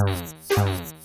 Oh, oh.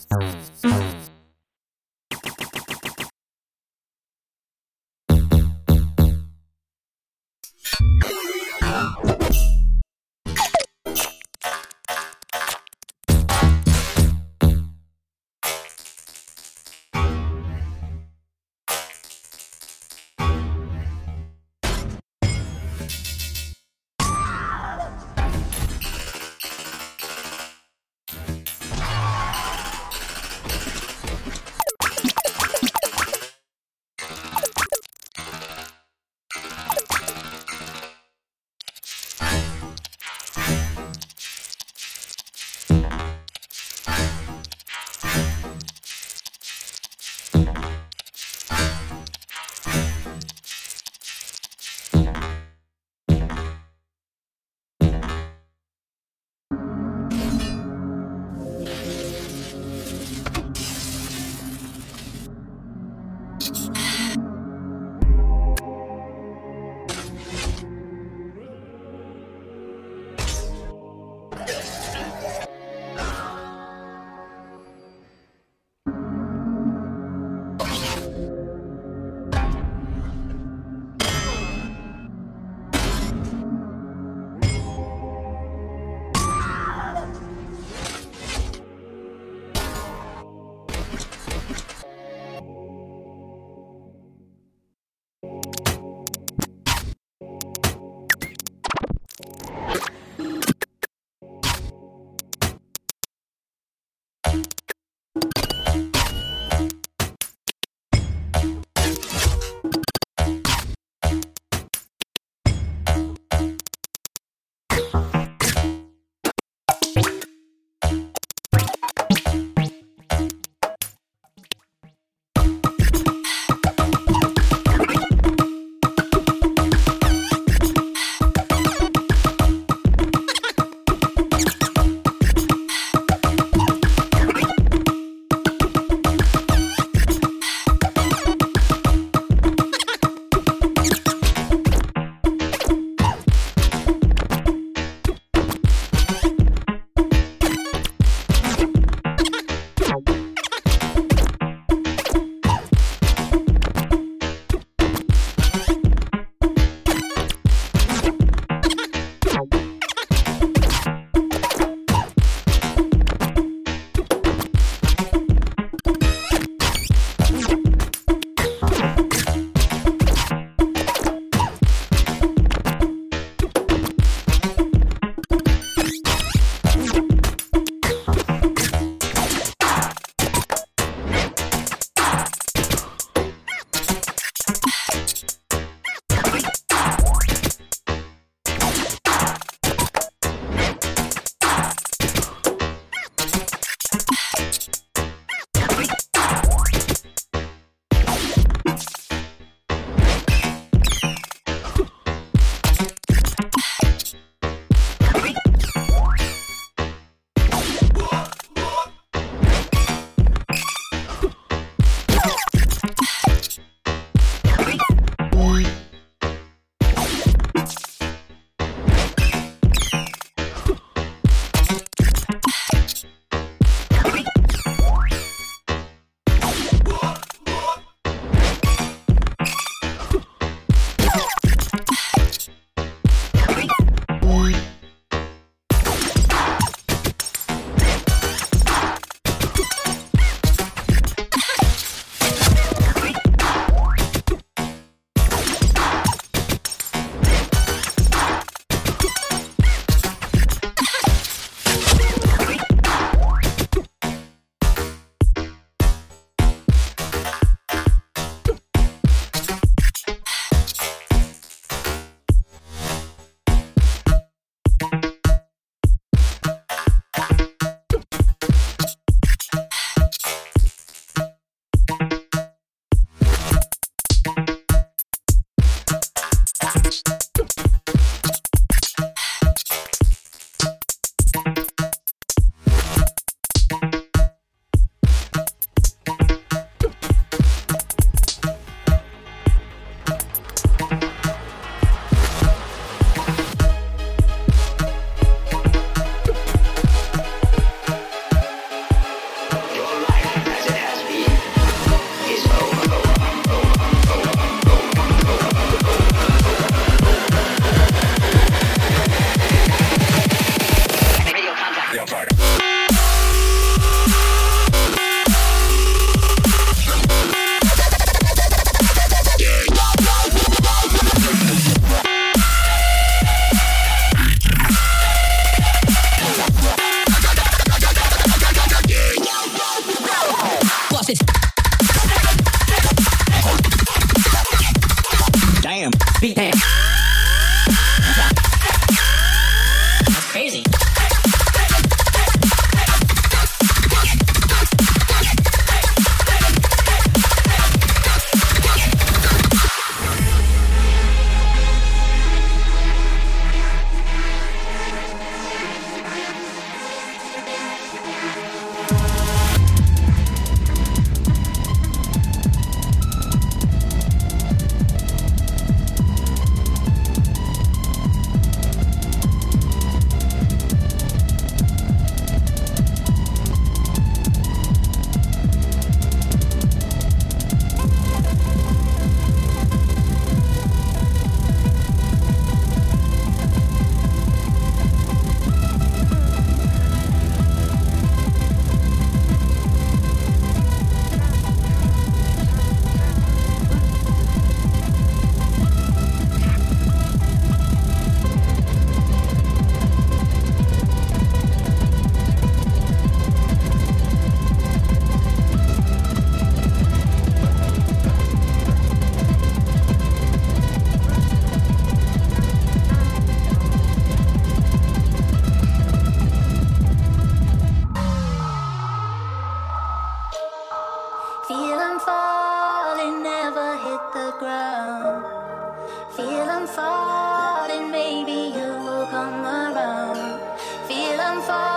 fall.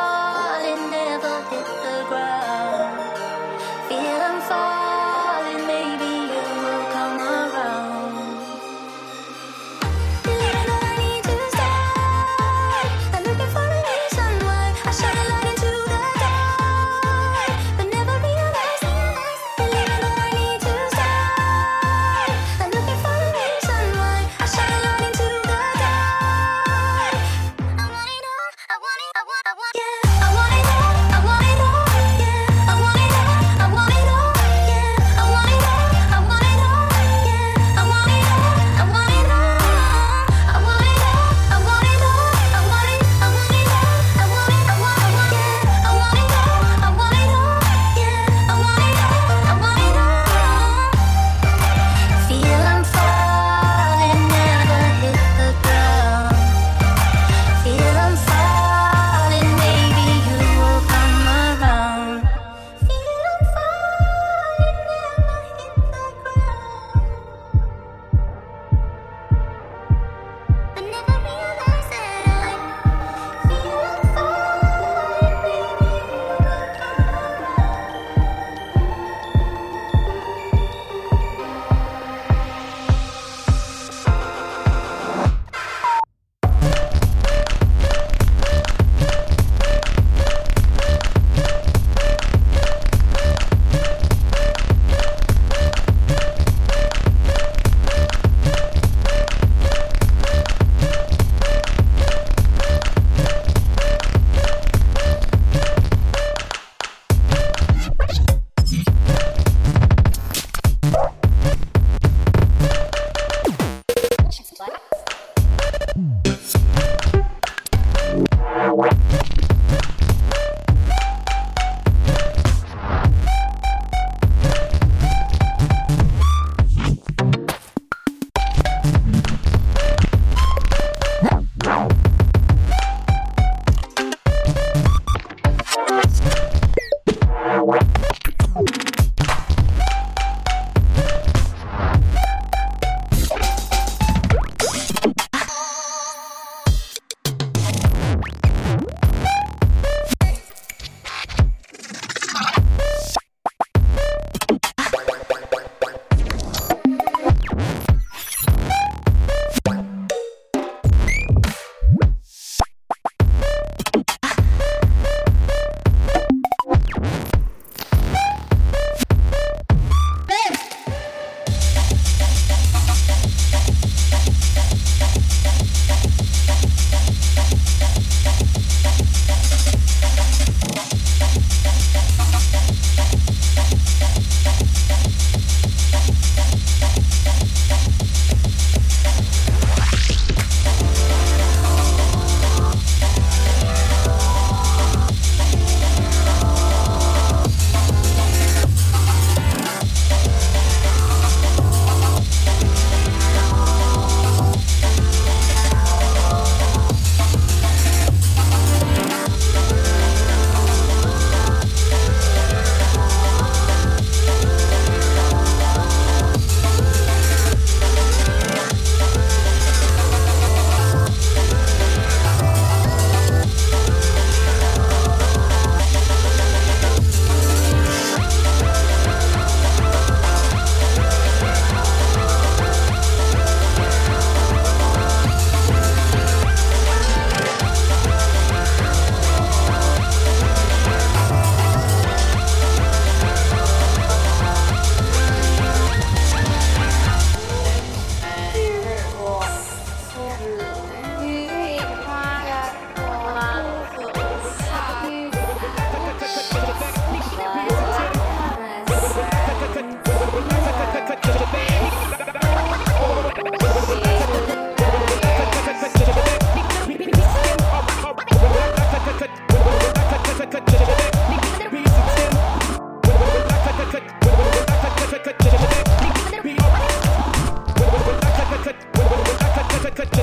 Cut, cut, cut,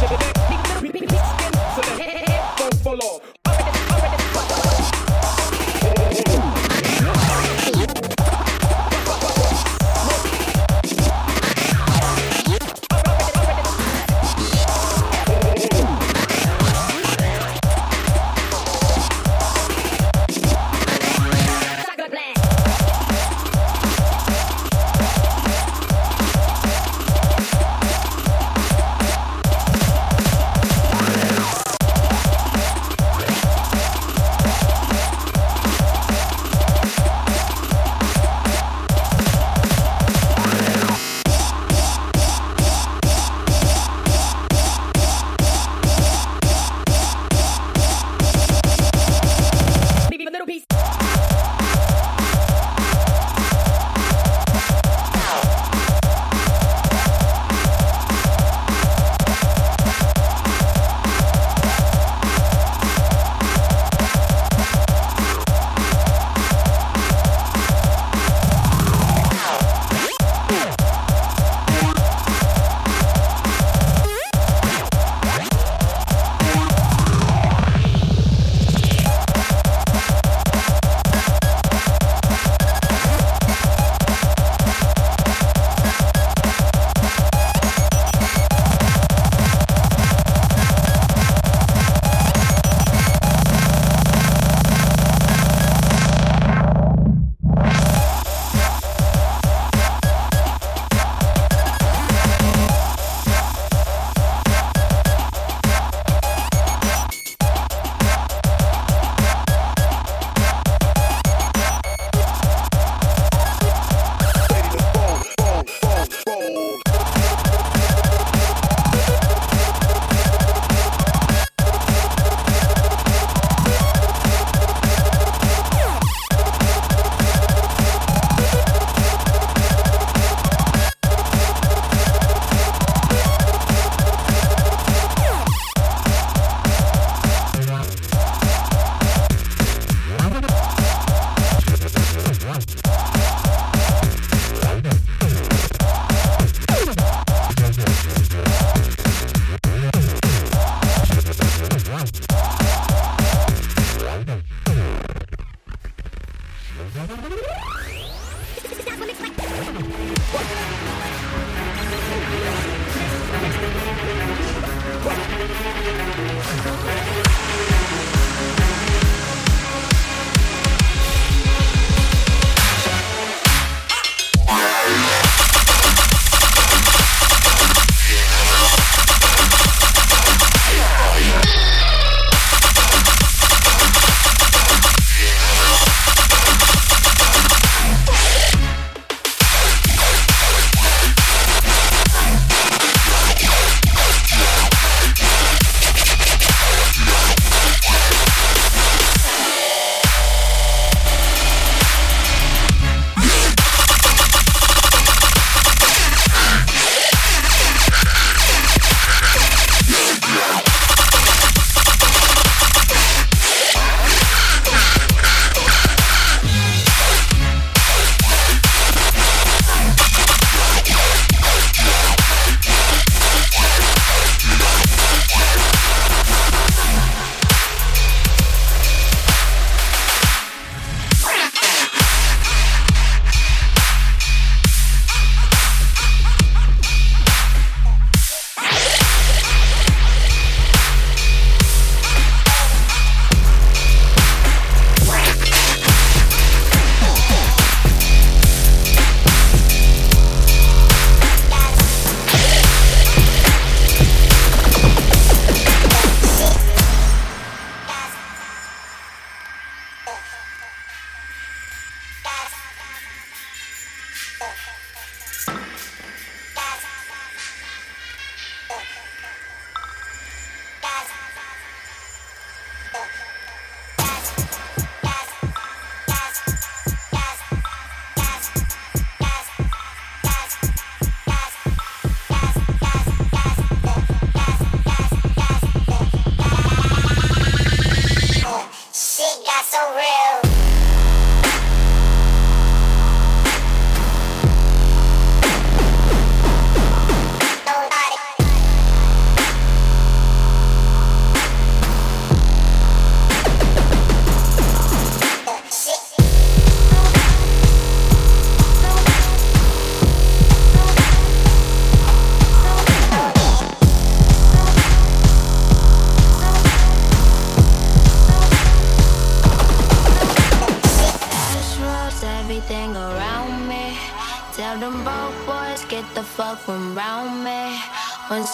cut, What?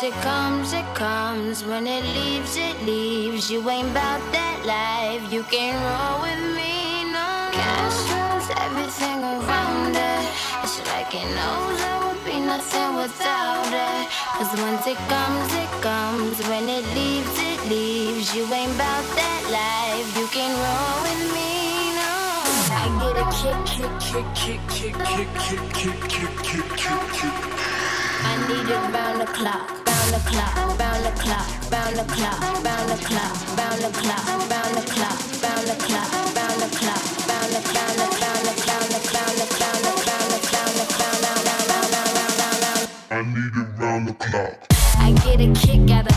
It comes, it comes. When it leaves, it leaves. You ain't about that life. You can roll with me, no. Cash rules everything around it. It's like it knows there would be nothing without it. Cause once it comes, it comes. When it leaves, it leaves. You ain't about that life. You can roll with me, no. I get a kick, kick, kick, kick, kick, kick, kick, kick, kick, kick, kick, kick. I need it round the clock round the clock, round the clock, round the clock, round the clock, round the clock, round the clock, round the clock, round the clock, round the the the the the the the the clown, round, round, round, round, round, round. I need it round the clock. I get a kick out of